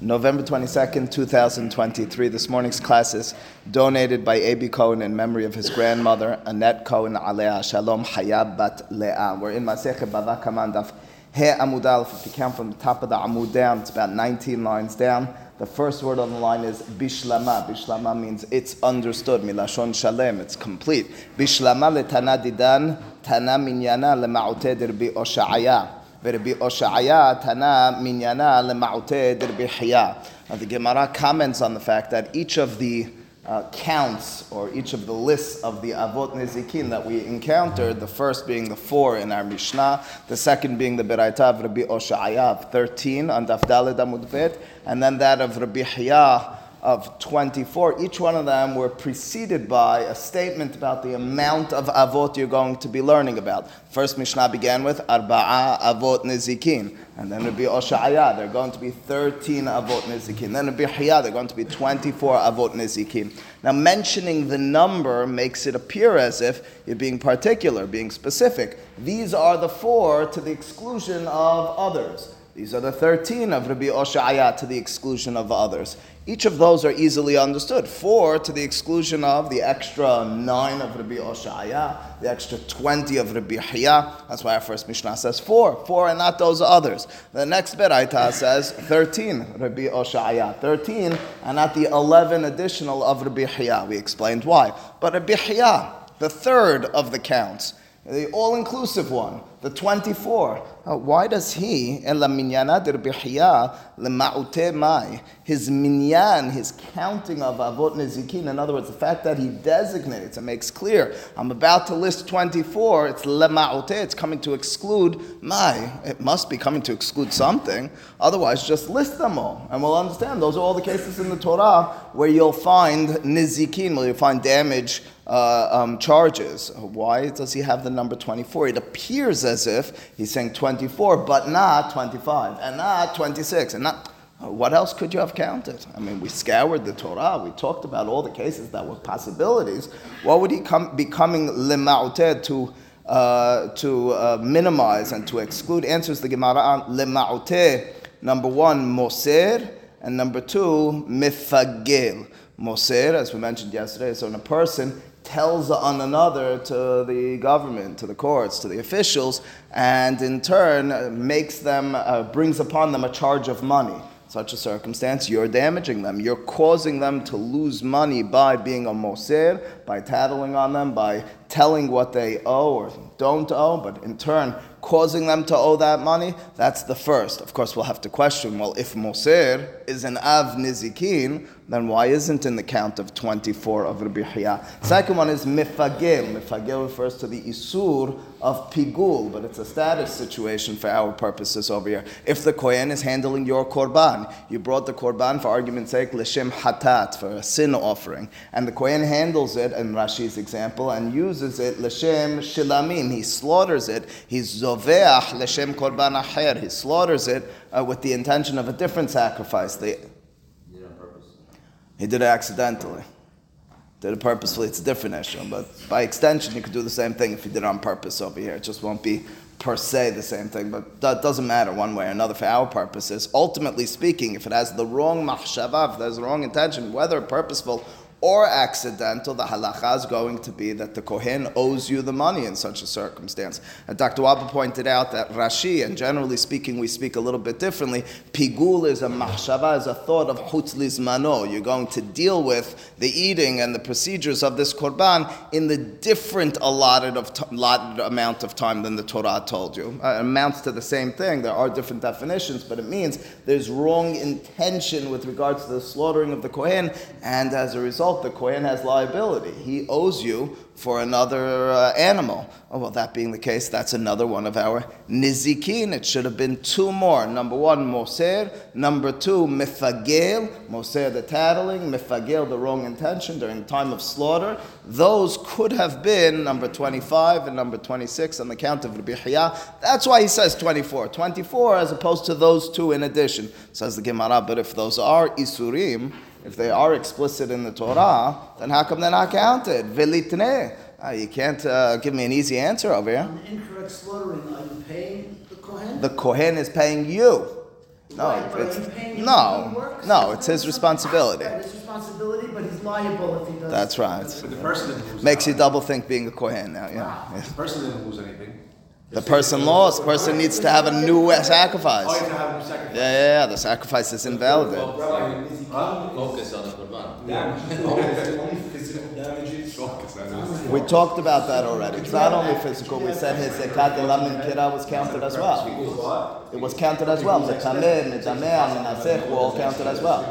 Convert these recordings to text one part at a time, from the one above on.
November 22nd, 2023. This morning's class is donated by A.B. Cohen in memory of his grandmother, Annette Cohen Alea Shalom Hayab Bat Leah. We're in Masechet Bava Kaman Daf He Amud. If you count from the top of the Amud down, it's about 19 lines down. The first word on the line is Bishlama. Bishlama means it's understood. Milashon Shalem, it's complete. Bishlama le Tana Didan, Tana Minyana le Ma'ute Dirbi Rabbi The Gemara comments on the fact that each of the uh, counts or each of the lists of the Avot Nezikin that we encountered, the first being the four in our Mishnah, the second being the Beraita of Rabbi Oshaya 13 on Dafdalid Amudbet, and then that of Rabbi Hiyah of 24, each one of them were preceded by a statement about the amount of avot you're going to be learning about. First Mishnah began with Arba'a avot nizikin, and then Rabbi Oshaya, they're going to be 13 avot nizikin. Then Rabbi Hiyah, they're going to be 24 avot nizikin. Now mentioning the number makes it appear as if you're being particular, being specific. These are the four to the exclusion of others. These are the 13 of Rabbi Oshaya to the exclusion of others. Each of those are easily understood. Four to the exclusion of the extra nine of Rabbi Oshaya, the extra 20 of Rabbi Hiya. That's why our first Mishnah says four. Four and not those others. The next Beraita says 13, Rabbi Oshaya. 13 and not the 11 additional of Rabbi Hiya. We explained why. But Rabbi Hiya, the third of the counts, the all-inclusive one, the 24. Uh, why does he, his minyan, his counting of avot nezikin, in other words, the fact that he designates and makes clear, I'm about to list 24, it's lema'ute, it's coming to exclude my, it must be coming to exclude something, otherwise just list them all. And we'll understand, those are all the cases in the Torah where you'll find nizikin, where you'll find damage uh, um, charges. Why does he have the number 24? It appears as if he's saying 24, but not 25, and not 26, and not. What else could you have counted? I mean, we scoured the Torah. We talked about all the cases that were possibilities. What would he be coming lema'uted to uh, to uh, minimize and to exclude? Answers the Gemara on lema'uted. Number one, moser, and number two, mifagel. Moser, as we mentioned yesterday, is when a person tells on another to the government, to the courts, to the officials, and in turn uh, makes them, uh, brings upon them a charge of money. Such a circumstance, you're damaging them. You're causing them to lose money by being a moser, by tattling on them, by telling what they owe or don't owe, but in turn causing them to owe that money. That's the first. Of course, we'll have to question well, if moser is an av nizikin, then why isn't in the count of 24 of Rabbi Hiya? Second one is mifagel. Mifagel refers to the isur of pigul, but it's a status situation for our purposes over here. If the kohen is handling your korban, you brought the korban for argument's sake, l'shem hatat, for a sin offering, and the kohen handles it, in Rashi's example, and uses it l'shem shilamim, he slaughters it, he's zoveach l'shem korban aher, he slaughters it uh, with the intention of a different sacrifice. The, he did it accidentally. Did it purposefully, it's a different issue. But by extension, you could do the same thing if you did it on purpose over here. It just won't be per se the same thing, but that doesn't matter one way or another for our purposes. Ultimately speaking, if it has the wrong mahshava, if there's the wrong intention, whether purposeful or accidental, the halacha is going to be that the Kohen owes you the money in such a circumstance. And Dr. Waba pointed out that Rashi, and generally speaking, we speak a little bit differently. Pigul is a mahshava, is a thought of chutz mano. You're going to deal with the eating and the procedures of this korban in the different allotted, of t- allotted amount of time than the Torah told you. Uh, it amounts to the same thing. There are different definitions, but it means there's wrong intention with regards to the slaughtering of the Kohen, and as a result, result, the Kohen has liability. He owes you for another uh, animal. Oh, well, that being the case, that's another one of our nizikin. It should have been two more. Number one, moser. Number two, mifagel. Moser, the tattling. Mifagel, the wrong intention during the time of slaughter. Those could have been number 25 and number 26 on the count of Rabbi Hiya. That's why he says 24. 24 as opposed to those two in addition, says the Gemara. But if those are isurim, if they are explicit in the Torah, then how come they're not counted? Velitne. Uh, you can't uh, give me an easy answer over here. On incorrect slaughtering, are you paying the Kohen? The Kohen is paying you. No, Right, but it's he's paying no, to no. It's his responsibility. Right, it's responsibility, but he's liable if he does. That's right. But the person didn't lose. Makes you nothing. double think being a kohen now. Yeah. yeah. The person didn't lose anything. The person lost. Person needs to have a new sacrifice. Oh, have to have a new sacrifice. Yeah, yeah, yeah. The sacrifice is invalid. Focus on the Qurban. Only physical damages. Focus on. We talked about that already. It's not only physical. We said his zekat elamin kira was counted as well. It was counted as well. Metameh, metameh, menasech were all counted as well.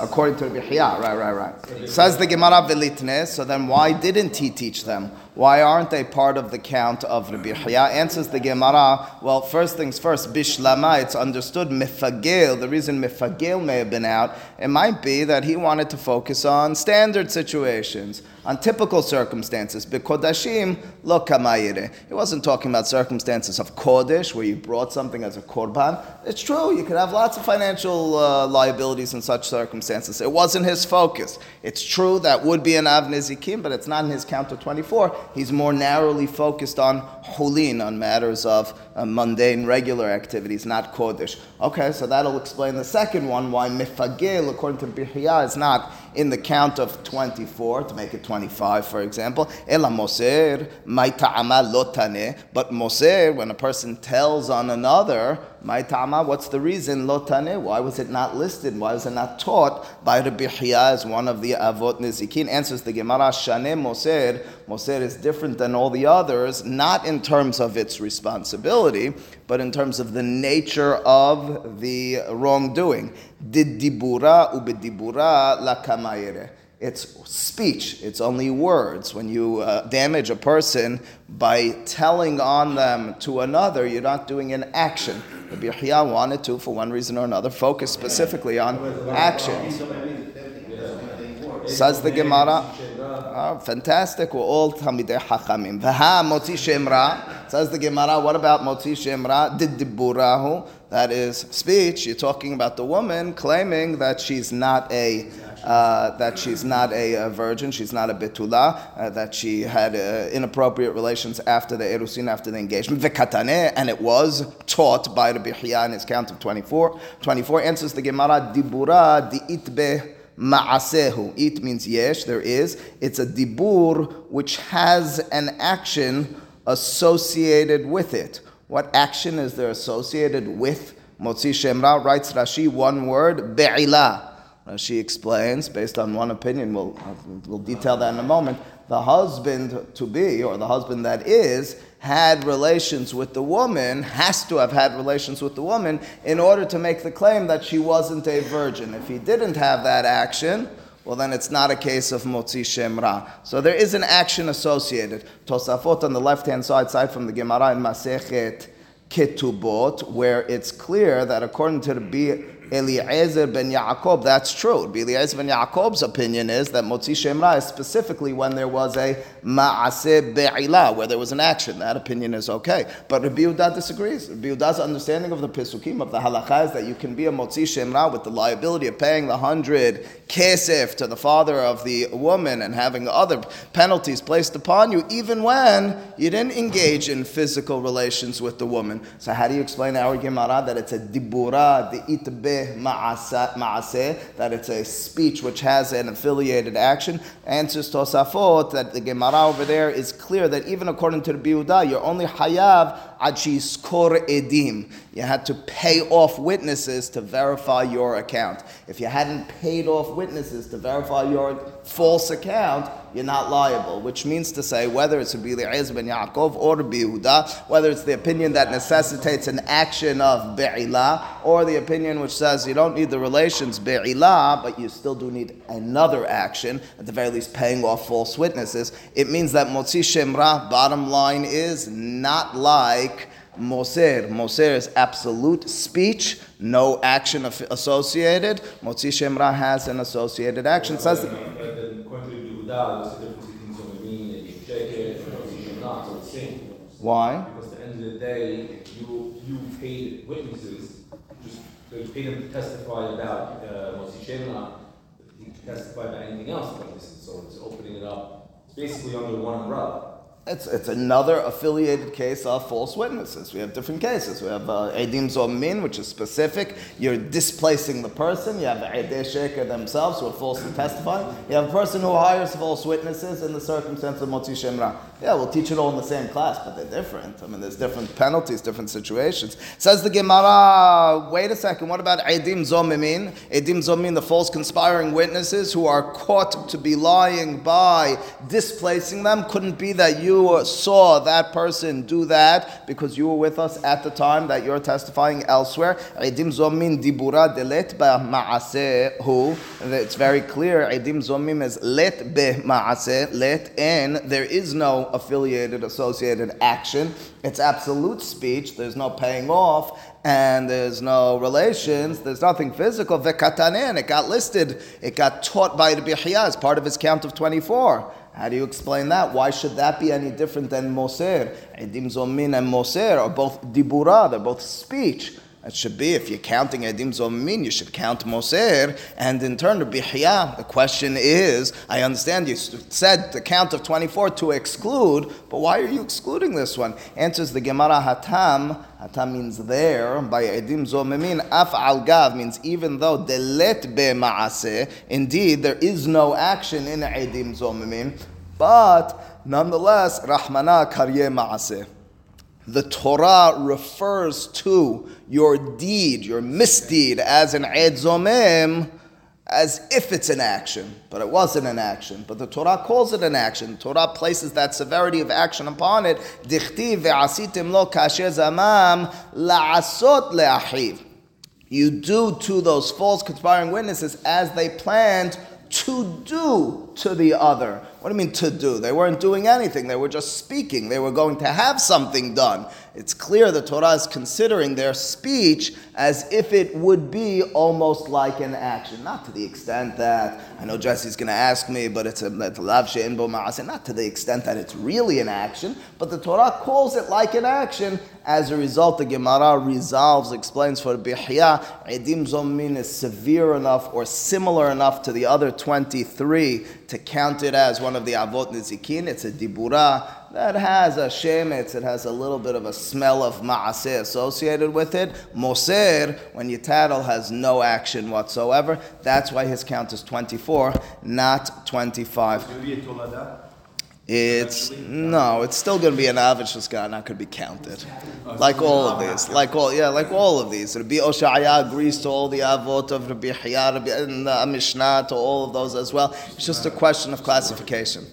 According to Rabbi Hiya, right, right, right. Says the Gemara Velitne, so then why didn't he teach them? Why aren't they part of the count of Rabbi Hiya? Answers the Gemara, well, first things first, Bishlama, it's understood Mifagil, the reason Mifagil may have been out, it might be that he wanted to focus on standard situations, on typical circumstances. Bekodashim, lo kamayire. He wasn't talking about circumstances of Kodesh, where you brought something as a korban. It's true, you could have lots of financial uh, liabilities in such circumstances. It wasn't his focus. It's true that would be an Av Nizikim, but it's not in his count of 24. He's more narrowly focused on Hulin, on matters of uh, mundane, regular activities, not Kodesh. Okay, so that'll explain the second one, why Mifagil, according to Bihya, is not in the count of 24, to make it 25, for example. Ela Moser, Maita'ama Lotane. But Moser, when a person tells on another, Maita'ama, what's the reason? Lotane. Why was it not listed? Why was it not taught by Rabbi Hiya as one of the Avot Nizikin? Answers the Gemara, Shane Moser. Moser is different than all the others, not in terms of its responsibility, but in terms of the nature of the wrongdoing. Did dibura ubedibura la kamayere. It's speech. It's only words. When you uh, damage a person by telling on them to another, you're not doing an action. Rabbi Hiya wanted to, for one reason or another, focus specifically on actions. Says the Gemara. Oh, fantastic. We're all Talmidei Hachamim. V'ha motzi shemra. Says the Gemara. What about motzi shemra? Didiburahu. That is speech. You're talking about the woman claiming that she's not a uh, that she's not a, uh virgin, she's not a betula, uh, that she had uh, inappropriate relations after the erusin, after the engagement. V'katane, and it was taught by Rabbi Hiya in his count of 24. 24 answers the Gemara. Dibura di'itbe ma'asehu. It means yesh, there is. It's a dibur which has an action associated with it. What action is there associated with Motzi Shemra? Writes Rashi one word, be'ilah. Uh, Rashi explains, based on one opinion, we'll, uh, we'll detail that in a moment. The husband to be, or the husband that is, had relations with the woman, has to have had relations with the woman in order to make the claim that she wasn't a virgin. If he didn't have that action, well, then it's not a case of motzi shemra. So there is an action associated. Tosafot on the left hand side, side from the Gemara in Masechet Ketubot, where it's clear that according to the. Eliezer ben Yaakov, that's true. Eliezer ben Yaakov's opinion is that Motzi Shemra is specifically when there was a Ma'aseh Be'ilah, where there was an action. That opinion is okay. But Rabbi Yehuda disagrees. Rabbi Yehuda's understanding of the Pesukim, of the Halakha, is that you can be a Motzi Shemra with the liability of paying the hundred kesef to the father of the woman and having other penalties placed upon you, even when you didn't engage in physical relations with the woman. So how do you explain our Gemara that it's a dibura, the itbe ma'aseh, that it's a speech which has an affiliated action? Answers Tosafot that the Gemara over there is clear that even according to the Biuda, you're only hayav edim. You had to pay off witnesses to verify your account. If you hadn't paid off witnesses to verify your false account, you're not liable. Which means to say, whether it's Eliezer ben Yaakov or Yehuda, whether it's the opinion that necessitates an action of be'ilah, or the opinion which says you don't need the relations be'ilah, but you still do need another action, at the very least paying off false witnesses, it means that motzi shemra, bottom line is, not like Moser. Moser is absolute speech, no action associated. Motzi Shemra has an associated action. Says But then according to the Yehuda, there's a difference between Zomimim and Yisheket and Motzi Shemra, so it's the same. why? Because at the end of the day, you, you paid witnesses, just, you paid them to testify about, uh, Motzi Shemra, testify about anything else about this, so it's opening it up, it's basically under one umbrella. It's, it's another affiliated case of false witnesses. We have different cases. We have uh, Edim Zomin, which is specific. You're displacing the person. You have Eidei Sheker themselves who are falsely testifying. You have a person who hires false witnesses in the circumstance of Motzi Shemra. Yeah, we'll teach it all in the same class, but they're different. I mean, there's different penalties, different situations. Says the Gemara, wait a second, what about Edim Zomimin? Edim Zomin, the false conspiring witnesses who are caught to be lying by displacing them. Couldn't be that you saw that person do that because you were with us at the time that you're testifying elsewhere. Edim Zomin dibura delet ba ma'asehu. It's very clear. Edim zomim is let be ma'aseh, let, and there is no affiliated, associated action. It's absolute speech. There's no paying off, and there's no relations. There's nothing physical. Vekatanen, it got listed. It got taught by the Bihya as part of his count of 24. How do you explain that? Why should that be any different than Moser? Edim Zomin and Moser are both dibura, they're both speech. It should be, if you're counting Edim Zomin, you should count Moser. And in turn, Bihya, the question is I understand you said the count of 24 to exclude, but why are you excluding this one? Answers the Gemara Hatam. Hatam means there. By Edim Zomimin, Af al Gav means even though Delet be Ma'aseh, indeed, there is no action in Edim Zomimin, but nonetheless, Rahmana Karye Ma'aseh the Torah refers to your deed, your misdeed, as an Zomem, as if it's an action, but it wasn't an action. But the Torah calls it an action. The Torah places that severity of action upon it. You do to those false conspiring witnesses as they planned to do to the other. What do you mean to do? They weren't doing anything. They were just speaking. They were going to have something done. It's clear the Torah is considering their speech as if it would be almost like an action. Not to the extent that, I know Jesse's going to ask me, but it's a lav she'en bo Not to the extent that it's really an action, but the Torah calls it like an action. As a result, the Gemara resolves, explains for Bihya, Edim Zomin is severe enough or similar enough to the other 23 to count it as one of the Avot Nizikin. It's a Dibura that has a shemitz, it has a little bit of a smell of ma'aseh associated with it. Moser, when you tattle, has no action whatsoever. That's why his count is 24, not 25. It's no, it's still going to be an average not going to be counted, like all of these, like all yeah, like all of these. Rabbi Oshaya agrees to all the avot of Rabbi Hiya, and the Mishnah to all of those as well. It's just a question of classification.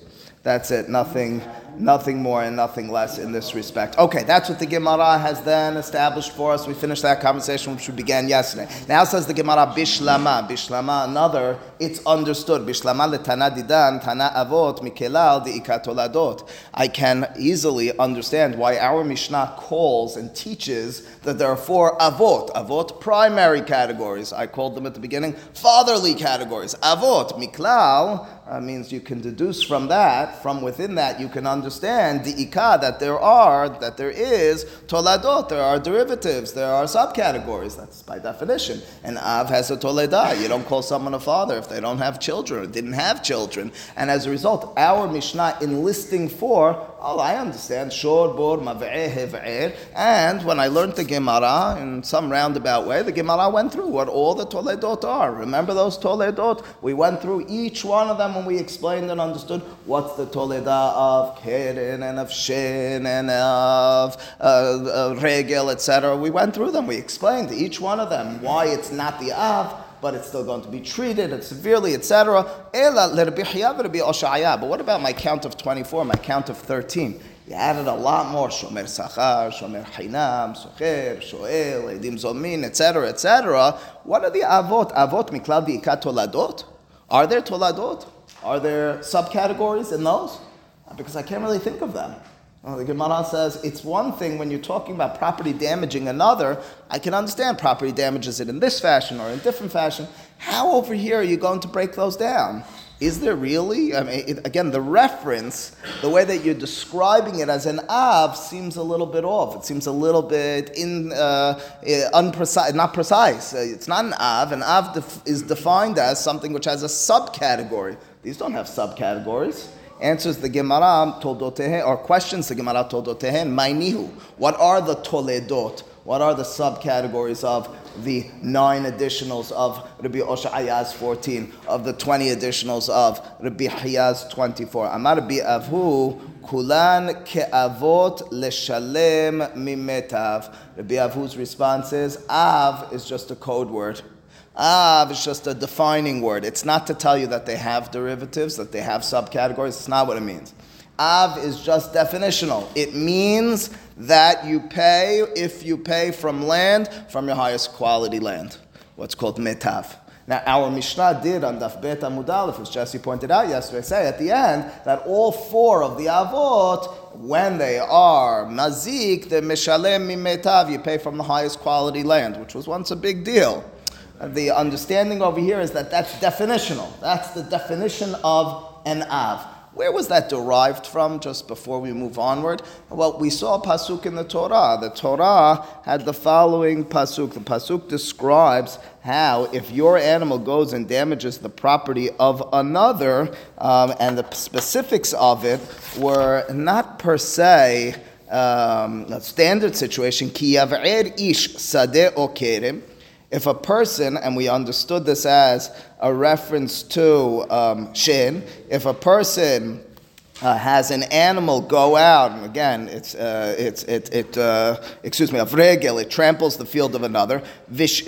That's it. Nothing nothing more and nothing less in this respect. Okay, that's what the Gemara has then established for us. We finished that conversation which we began yesterday. Now says the Gemara Bishlama. Bishlama, another, it's understood. Bishlama letana didan, tana avot, mikelal di ikatoladot. I can easily understand why our Mishnah calls and teaches that there are four avot. Avot, primary categories. I called them at the beginning fatherly categories. Avot, miklal, uh, means you can deduce from that, from within that, you can understand ikah that there are, that there is toladot, there are derivatives, there are subcategories. That's by definition. And av has a toleda. You don't call someone a father if they don't have children or didn't have children. And as a result, our Mishnah enlisting for Oh, I understand. Shor, bor. And when I learned the Gemara in some roundabout way, the Gemara went through what all the Toledot are. Remember those Toledot? We went through each one of them when we explained and understood what's the Toleda of Keren and of Shin and of uh, uh, Regel, etc. We went through them. We explained each one of them why it's not the Av but it's still going to be treated and severely, etc. But what about my count of 24, my count of 13? You added a lot more. Shomer Sachar, Shomer Hinam, Socher, Shoel, Edim Zomin, etc., etc. What are the avot? Avot miklal di'ikat toladot? Are there toladot? Are there subcategories in those? Because I can't really think of them. Well, the Gemara says it's one thing when you're talking about property damaging another. I can understand property damages it in this fashion or in different fashion. How over here are you going to break those down? Is there really? I mean, it, again, the reference, the way that you're describing it as an av seems a little bit off. It seems a little bit in, uh, unprecise, not precise. Uh, it's not an av. An av def- is defined as something which has a subcategory. These don't have subcategories. Answers the Gemara Toldotehen, or questions the Gemara Toldotehen, Mainihu. What are the Toledot? What are the subcategories of the nine additionals of Rabbi Oshayaz 14, of the 20 additionals of Rabbi Hiyaz 24? Amar Rabbi Avhu, Kulan ke'avot leshalem mimetav. Rabbi Avhu's response is, Av is just a code word. Av is just a defining word. It's not to tell you that they have derivatives, that they have subcategories. It's not what it means. Av is just definitional. It means that you pay if you pay from land, from your highest quality land, what's called metav. Now, our Mishnah did on Daf Bet Amud as Jesse pointed out yesterday, say at the end that all four of the avot, when they are mazik, the mishalem mimetav, you pay from the highest quality land, which was once a big deal. The understanding over here is that that's definitional. That's the definition of an av. Where was that derived from just before we move onward? Well, we saw pasuk in the Torah. The Torah had the following pasuk. The pasuk describes how if your animal goes and damages the property of another, um, and the specifics of it were not per se um, a standard situation, ki ish sadeh o kerem, if a person, and we understood this as a reference to um, shin, if a person uh, has an animal go out, and again, it's, uh, it's, it, it uh, excuse me, a vregel, it tramples the field of another, vish,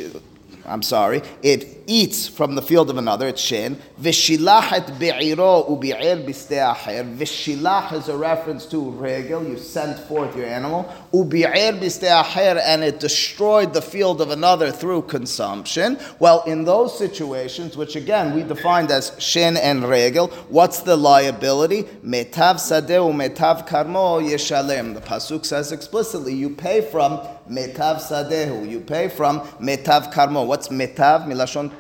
I'm sorry, it eats from the field of another, it's shin. Vishilachet be'iro ubi'ir b'ste'acher. Vishilach is a reference to regel, you sent forth your animal. Ubi'ir b'ste'acher, and it destroyed the field of another through consumption. Well, in those situations, which again we defined as shin and regel, what's the liability? Metav sadeu metav karmo yeshalem. The pasuk says explicitly, you pay from metav sadehu. You pay from metav karmo. What's metav? Milashon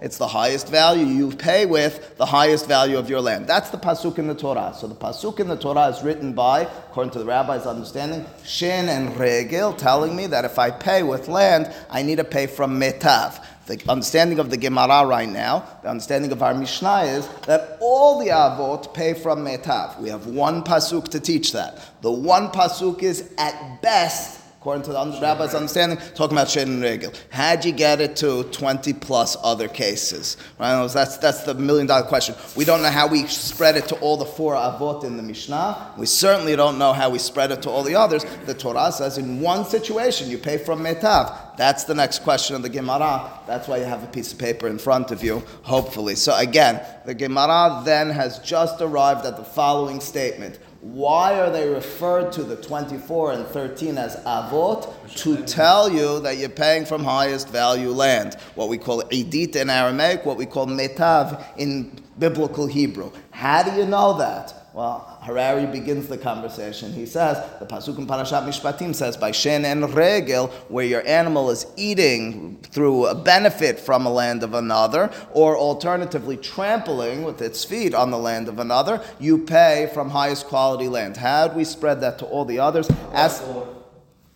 It's the highest value. You pay with the highest value of your land. That's the pasuk in the Torah. So the pasuk in the Torah is written by, according to the rabbi's understanding, shin and regel, telling me that if I pay with land, I need to pay from metav. The understanding of the Gemara right now, the understanding of our Mishnah is that all the avot pay from metav. We have one pasuk to teach that. The one pasuk is at best according to the rabbi's understanding, talking about Shed and Regel. How'd you get it to 20 plus other cases? Right? That's, that's the million dollar question. We don't know how we spread it to all the four avot in the Mishnah. We certainly don't know how we spread it to all the others. The Torah says in one situation you pay from Metav. That's the next question of the Gemara. That's why you have a piece of paper in front of you, hopefully. So again, the Gemara then has just arrived at the following statement. Why are they referred to the 24 and 13 as avot? To tell you that you're paying from highest value land. What we call idit in Aramaic, what we call metav in biblical Hebrew. How do you know that? Well, Harari begins the conversation. He says, the Pasuk in Parashat Mishpatim says, by Shen and Regel, where your animal is eating through a benefit from a land of another, or alternatively trampling with its feet on the land of another, you pay from highest quality land. How do we spread that to all the others? As,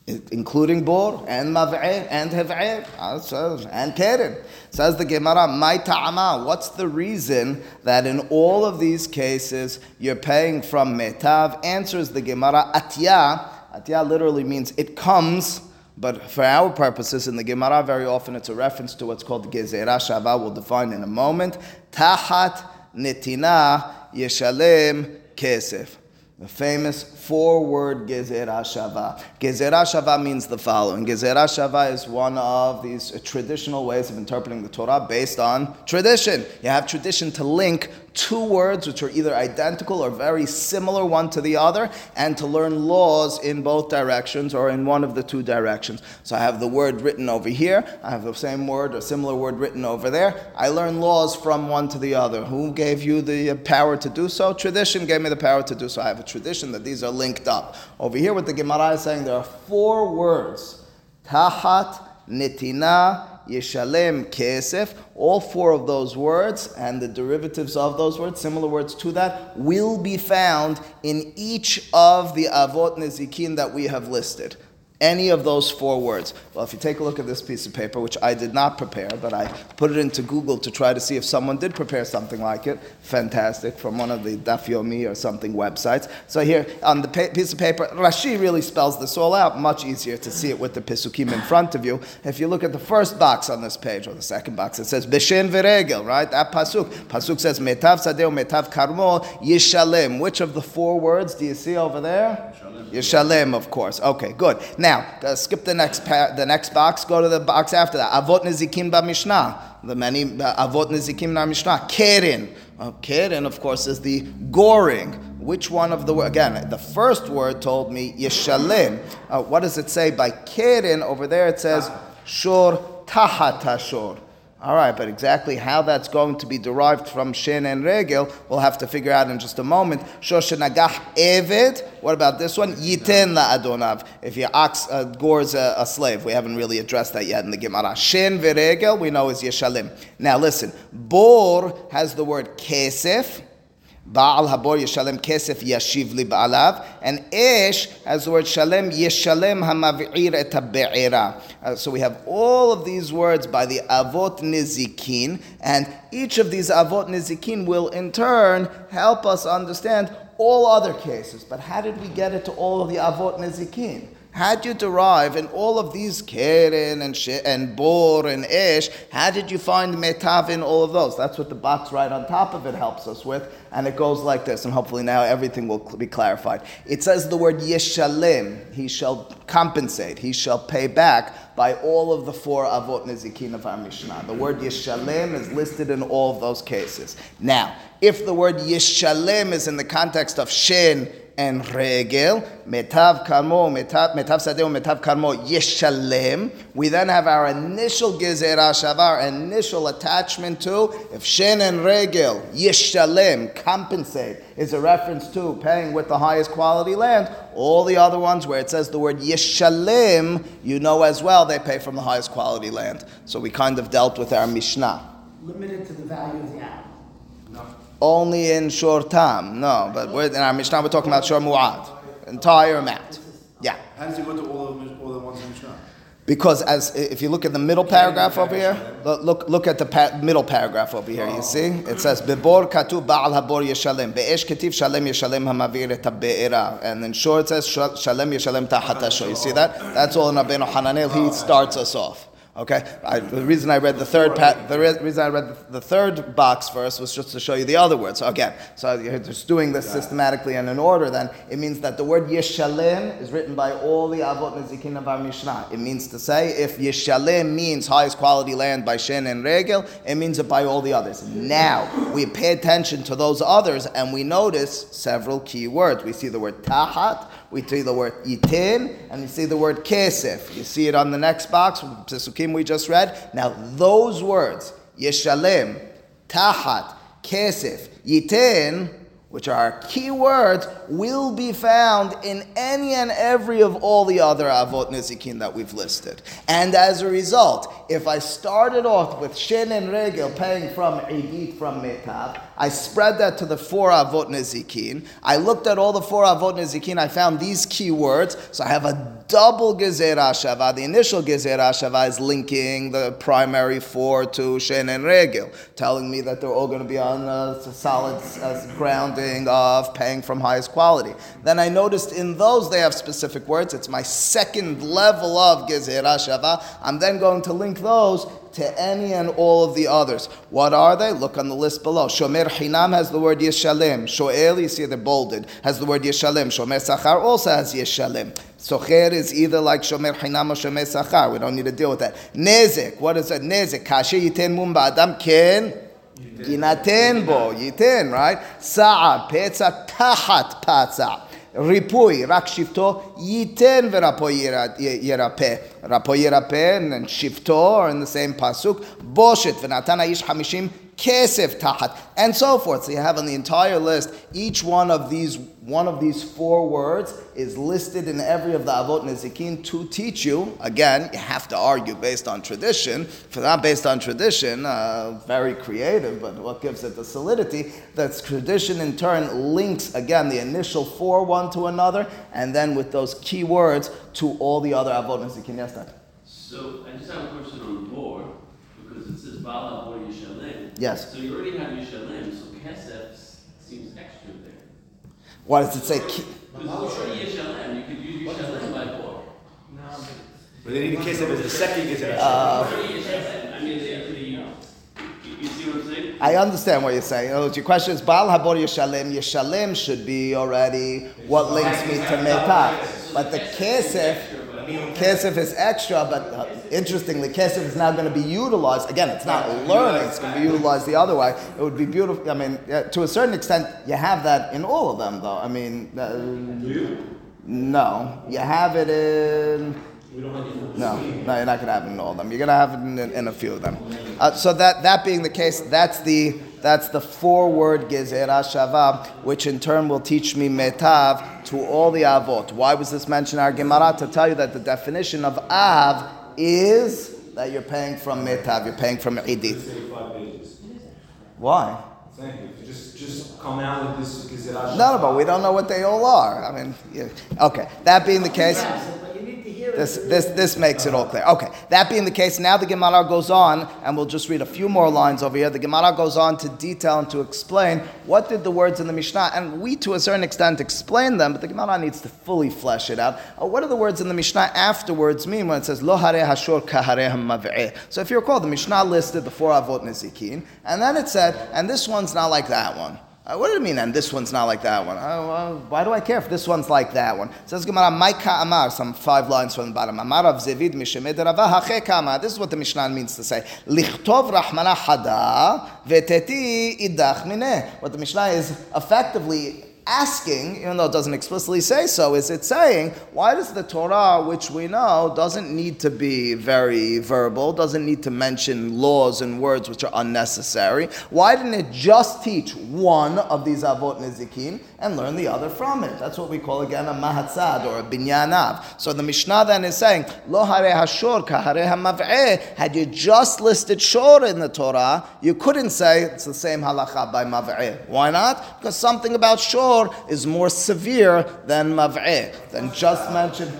including bor and mav'ir and hev'ir uh, and keren. Says the Gemara, my ta'ama, what's the reason that in all of these cases you're paying from metav? Answers the Gemara, atya. Atya literally means it comes, but for our purposes in the Gemara, very often it's a reference to what's called gezerah shava, we'll define in a moment. Tahat netina yeshalem kesef. The famous four-word Gezerah Shava. Gezerah Shava means the following. Gezerah Shava is one of these traditional ways of interpreting the Torah based on tradition. You have tradition to link two words which are either identical or very similar one to the other, and to learn laws in both directions or in one of the two directions. So I have the word written over here, I have the same word or similar word written over there. I learn laws from one to the other. Who gave you the power to do so? Tradition gave me the power to do so. I have a tradition that these are linked up. Over here, what the Gemara is saying, there are four words Tahat, Nitina, Yeshalem, Kesef. All four of those words and the derivatives of those words, similar words to that, will be found in each of the Avot Nezikin that we have listed. Any of those four words. Well, if you take a look at this piece of paper, which I did not prepare, but I put it into Google to try to see if someone did prepare something like it, fantastic, from one of the Daf Yomi or something websites. So here on the pa- piece of paper, Rashi really spells this all out, much easier to see it with the Pisukim in front of you. If you look at the first box on this page, or the second box, it says Beshen Viregel, right? That Pasuk. Pasuk says Metav Sadeo, Metav Karmo, Yishalem. Which of the four words do you see over there? Yishalem, of course. Okay, good. Now, uh, skip the next pa- the next box. Go to the box after that. Avot Nezikim ba Mishnah. The many uh, Avot Nezikim na Mishnah. Keren. Uh, keren, of course, is the goring. Which one of the again? The first word told me Yishalem. Uh, what does it say by keren? Over there, it says shor tahat hashor. All right, but exactly how that's going to be derived from shin and regel, we'll have to figure out in just a moment. Shoshenagah eved. What about this one? Yiten la adonav. If your ox uh, gores a, a, slave, we haven't really addressed that yet in the Gemara. Shin v'regel, we know is yeshalim. Now listen, bor has the word kesef. Baal habor yeshalem kesef yashiv li baalav, and ish has the word shalem yeshalem hamavir et habe'era. Uh, so we have all of these words by the avot nizikin, and each of these avot nizikin will in turn help us understand all other cases. But how did we get it to all of the avot nizikin? How did you derive in all of these keren and she, and bor and ish? How did you find metav in all of those? That's what the box right on top of it helps us with, and it goes like this. And hopefully now everything will be clarified. It says the word yeshalim. He shall compensate. He shall pay back by all of the four avot nezikin of our Mishnah. The word yeshalim is listed in all of those cases. Now, if the word yeshalim is in the context of shin and regel, metav karmo, metav, metav sadeo, metav karmo, yeshalem. We then have our initial gezerah shavar, initial attachment to, if shen and regel, yeshalem, compensate, is a reference to paying with the highest quality land. All the other ones where it says the word yeshalem, you know as well they pay from the highest quality land. So we kind of dealt with our Mishnah. Limited to the value of the animal. Only in short time. no. But we're, in our Mishnah, we're talking about shor mu'ad, entire amount. Yeah. How does he go to all the, all the ones in Mishnah? Because as if you look at the middle paragraph over here, look look, at the pa- middle paragraph over here. You see, it says bebor katu baal habor yeshalem be'esh ketiv shalem yeshalem hamavir et habe'era, and in short it says shalem yeshalem tahatasho. You see that? That's all in Rabbeinu Hananel. He starts us off. Okay, I, the reason I read the third pa- the re- reason I read the, the, third box first was just to show you the other words. So again, so you're just doing this systematically and in order. Then it means that the word yeshalem is written by all the avot nezikin of our Mishnah. It means to say if yeshalem means highest quality land by shen and regel, it means it by all the others. Now we pay attention to those others and we notice several key words. We see the word tahat we see the word yitin, and we see the word kesef. You see it on the next box, Pesukim we just read. Now those words, yeshalem, tahat, kesef, yitin, which are key words, will be found in any and every of all the other avot nezikin that we've listed. And as a result, if I started off with shin and regel paying from edit from metav, I spread that to the four avot nezikin. I looked at all the four avot nezikin. I found these key words. So I have a double gezerah shava. The initial gezerah shava is linking the primary four to shin and regel, telling me that they're all going to be on a solid uh, grounding of paying from highest quality. Then I noticed in those they have specific words. It's my second level of gezerah shava. I'm then going to link link those to any and all of the others. What are they? Look on the list below. Shomer Hinam has the word Yeshalem. Shoel, you see they're bolded, has the word Yeshalem. Shomer Sachar also has Yeshalem. Socher is either like Shomer Hinam or Shomer Sachar. We don't need to deal with that. Nezek, what is that? Nezek. Kashe Yiten Mum Adam Ken. Yinaten bo, yiten, right? Sa'a, petza, tahat, patza. Ripui, rak shifto, yiten verapo Yerape. Rapo Yerapen and Shiftor in the same pasuk. Boshet v'natana ish hamishim kesef tahat and so forth. So you have on the entire list each one of these one of these four words is listed in every of the avot nezikin to teach you. Again, you have to argue based on tradition. If not based on tradition, uh, very creative, but what gives it the solidity? That tradition in turn links again the initial four one to another, and then with those key words to all the other avot nezikin. Yes. So I just have a question on board, because it says Bala or Yishalem. Yes. So you already have Yishalem, so Kesef seems extra there. Why does it say key? Because it's already Yishalem, you could use Yishalem by board. But they need a case of it, the second gets it. Uh, I mean, the, the, you, you see what I'm saying? I understand what you're saying. In other words, your question is Baal Habor Yeshalem. Yeshalem should be already what links me to Metah. But the Kesef, Kesef is extra, but uh, interestingly, Kesef is now going to be utilized. Again, it's not learning, it's going to be utilized the other way. It would be beautiful. I mean, uh, to a certain extent, you have that in all of them, though. I mean, uh, no. You have it in. We don't have any. No, no, you're not going to have it in all of them. You're going to have it in, in a few of them. Uh, so that that being the case, that's the that's the four-word gezerah shava, which in turn will teach me metav to all the avot. Why was this mentioned in our Gemara? To tell you that the definition of av is that you're paying from metav, you're paying from idit. Why? Thank you. Just, just come out with this Gezerah. No, no, but we don't know what they all are. I mean, yeah. okay. That being the case. This, this, this makes it all clear. Okay, that being the case, now the Gemara goes on, and we'll just read a few more lines over here. The Gemara goes on to detail and to explain what did the words in the Mishnah, and we to a certain extent explain them, but the Gemara needs to fully flesh it out. Uh, what do the words in the Mishnah afterwards mean when it says lo hare hashor kahare hamav'eh? So if you recall, the Mishnah listed the four avot nezikin, and then it said, and this one's not like that one. Uh, what do you mean? And this one's not like that one. Uh, well, why do I care if this one's like that one? Says Gemara, Maika Amar, some five lines from the bottom. Amar Rav Zevid Mishemed Rava Kama. This is what the Mishnah means to say. Lichtov Rahmana Hada Veteti Idach Mineh. What the Mishnah is effectively asking, even though it doesn't explicitly say so, is it saying, why does the Torah, which we know doesn't need to be very verbal, doesn't need to mention laws and words which are unnecessary, why didn't it just teach one of these Avot Nezikin and learn the other from it? That's what we call again a Mahatzad or a Binyanav. So the Mishnah then is saying, Lo hare hashor kahare hamav'eh. Had you just listed shor in the Torah, you couldn't say it's the same halacha by mav'eh. Why not? Because something about shor is more severe than mav'eh, than just mentioned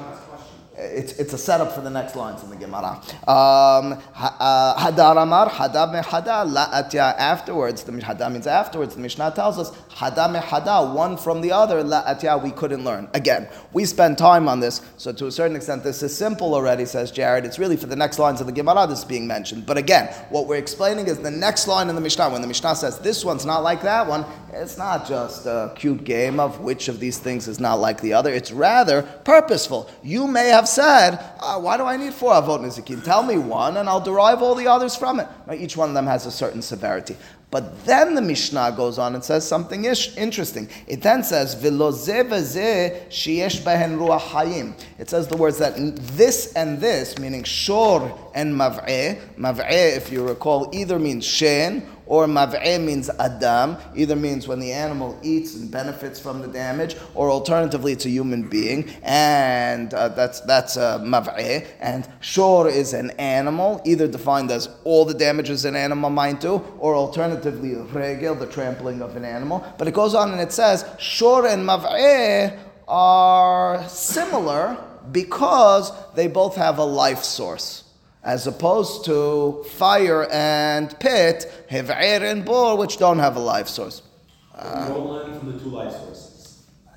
It's, it's a setup for the next lines in the Gemara. Um, uh, Hadar Amar, Hada me Hada, La Atya. Afterwards, the Hada means afterwards. The Mishnah tells us, Hada one from the other, La Atya, we couldn't learn. Again, we spend time on this, so to a certain extent, this is simple already, says Jared. It's really for the next lines of the Gemara that's being mentioned. But again, what we're explaining is the next line in the Mishnah. When the Mishnah says, this one's not like that one, it's not just a cute game of which of these things is not like the other. It's rather purposeful. You may have said, "Ah, why do I need four avot nizikin? Tell me one, and I'll derive all the others from it. Right, Each one of them has a certain severity. But then the Mishnah goes on and says something ish, interesting. It then says. It says the words that this and this, meaning shor and mav'eh. Mav'eh, if you recall, either means shen or mav'eh means adam, either means when the animal eats and benefits from the damage, or alternatively it's a human being, and uh, that's that's uh. And shor is an animal, either defined as all the damages an animal might do, or alternatively regel, the trampling of an animal. But it goes on and it says shor and mav'eh are similar because they both have a life source as opposed to fire and pit, hev'er er and bor, which don't have a life source. learn from the two life sources.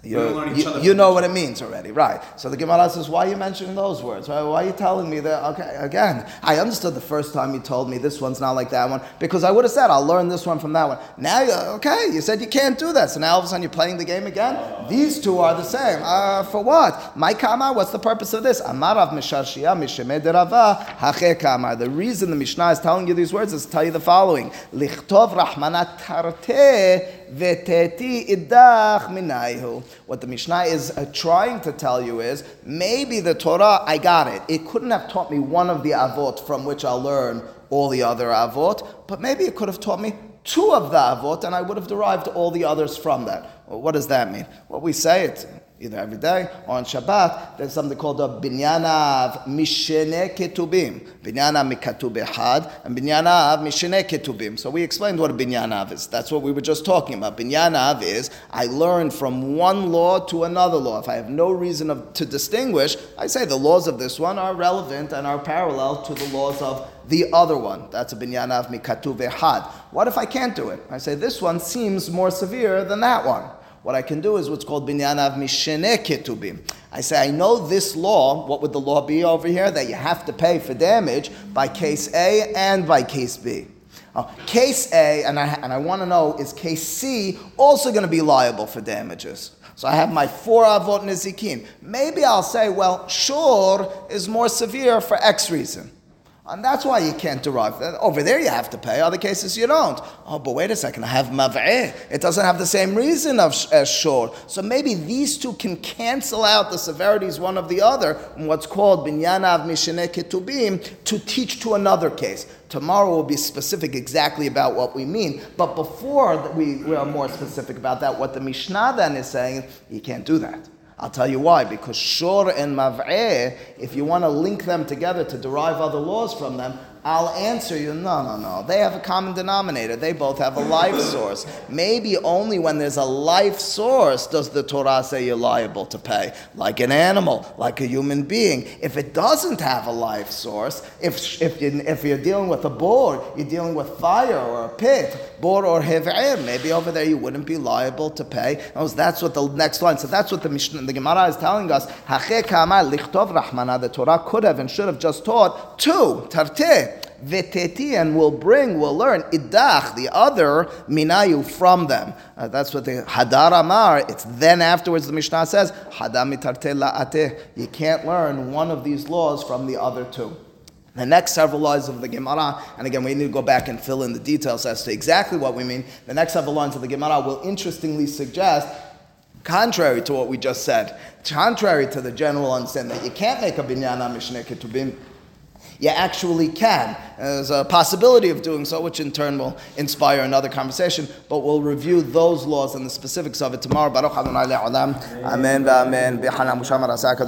You, you, you know what it means already, right? So the Gemara says, why are you mentioning those words? Why, why are you telling me that? Okay, again, I understood the first time you told me this one's not like that one because I would have said I'll learn this one from that one. Now, okay, you said you can't do that, so now all of a sudden you're playing the game again. These two are the same. Uh, for what? My kama. What's the purpose of this? Amarav misharshia mishemed rava hache kama. The reason the Mishnah is telling you these words is to tell you the following: Lichtov rahmanat tarte Idach. What the Mishnah is uh, trying to tell you is maybe the Torah, I got it. It couldn't have taught me one of the avot from which I'll learn all the other avot, but maybe it could have taught me two of the avot, and I would have derived all the others from that. Well, what does that mean? Well, we say it either every day or on Shabbat. There's something called a binyanav mishene ketubim. Binyanav mikatub ehad and binyanav mishene ketubim. So we explained what a binyanav is. That's what we were just talking about. Binyanav is I learn from one law to another law. If I have no reason of, to distinguish, I say the laws of this one are relevant and are parallel to the laws of the other one. That's a binyanav mikatub ehad. What if I can't do it? I say this one seems more severe than that one. What I can do is what's called binyanav mishene ketubim. I say, I know this law. What would the law be over here? That you have to pay for damage by case A and by case B. Uh, case A, and I, and I want to know, is case C also going to be liable for damages? So I have my four avot nizikin. Maybe I'll say, well, shor is more severe for X reason. And that's why you can't derive that. Over there you have to pay, other cases you don't. Oh, but wait a second, I have mav'eh. It doesn't have the same reason of as shor. So maybe these two can cancel out the severities one of the other in what's called binyanav mishene ketubim to teach to another case. Tomorrow will be specific exactly about what we mean. But before we, we are more specific about that, what the Mishnah then is saying, you can't do that. I'll tell you why. Because shor and mav'eh, if you want to link them together to derive other laws from them, I'll answer you, no, no, no. They have a common denominator. They both have a life source. Maybe only when there's a life source does the Torah say you're liable to pay, like an animal, like a human being. If it doesn't have a life source, if, if, you, if you're dealing with a bor, you're dealing with fire or a pit, bor or hev'er, maybe over there you wouldn't be liable to pay. That's what the next line. So that's what the Mishnah, the Gemara is telling us. The Torah could have and should have just taught two tarteh veteti and will bring, will learn idach, the other minayu from them. Uh, that's what the hadar amar. It's then afterwards the Mishnah says hadam la'ateh. You can't learn one of these laws from the other two. The next several lines of the Gemara, and again, we need to go back and fill in the details as to exactly what we mean. The next several lines of the Gemara will interestingly suggest, contrary to what we just said, contrary to the general understanding that you can't make a binyana mishneh ketubim, you actually can. There's a possibility of doing so, which in turn will inspire another conversation, but we'll review those laws and the specifics of it tomorrow. Baruch Adonai le'olam. Amen v'amen.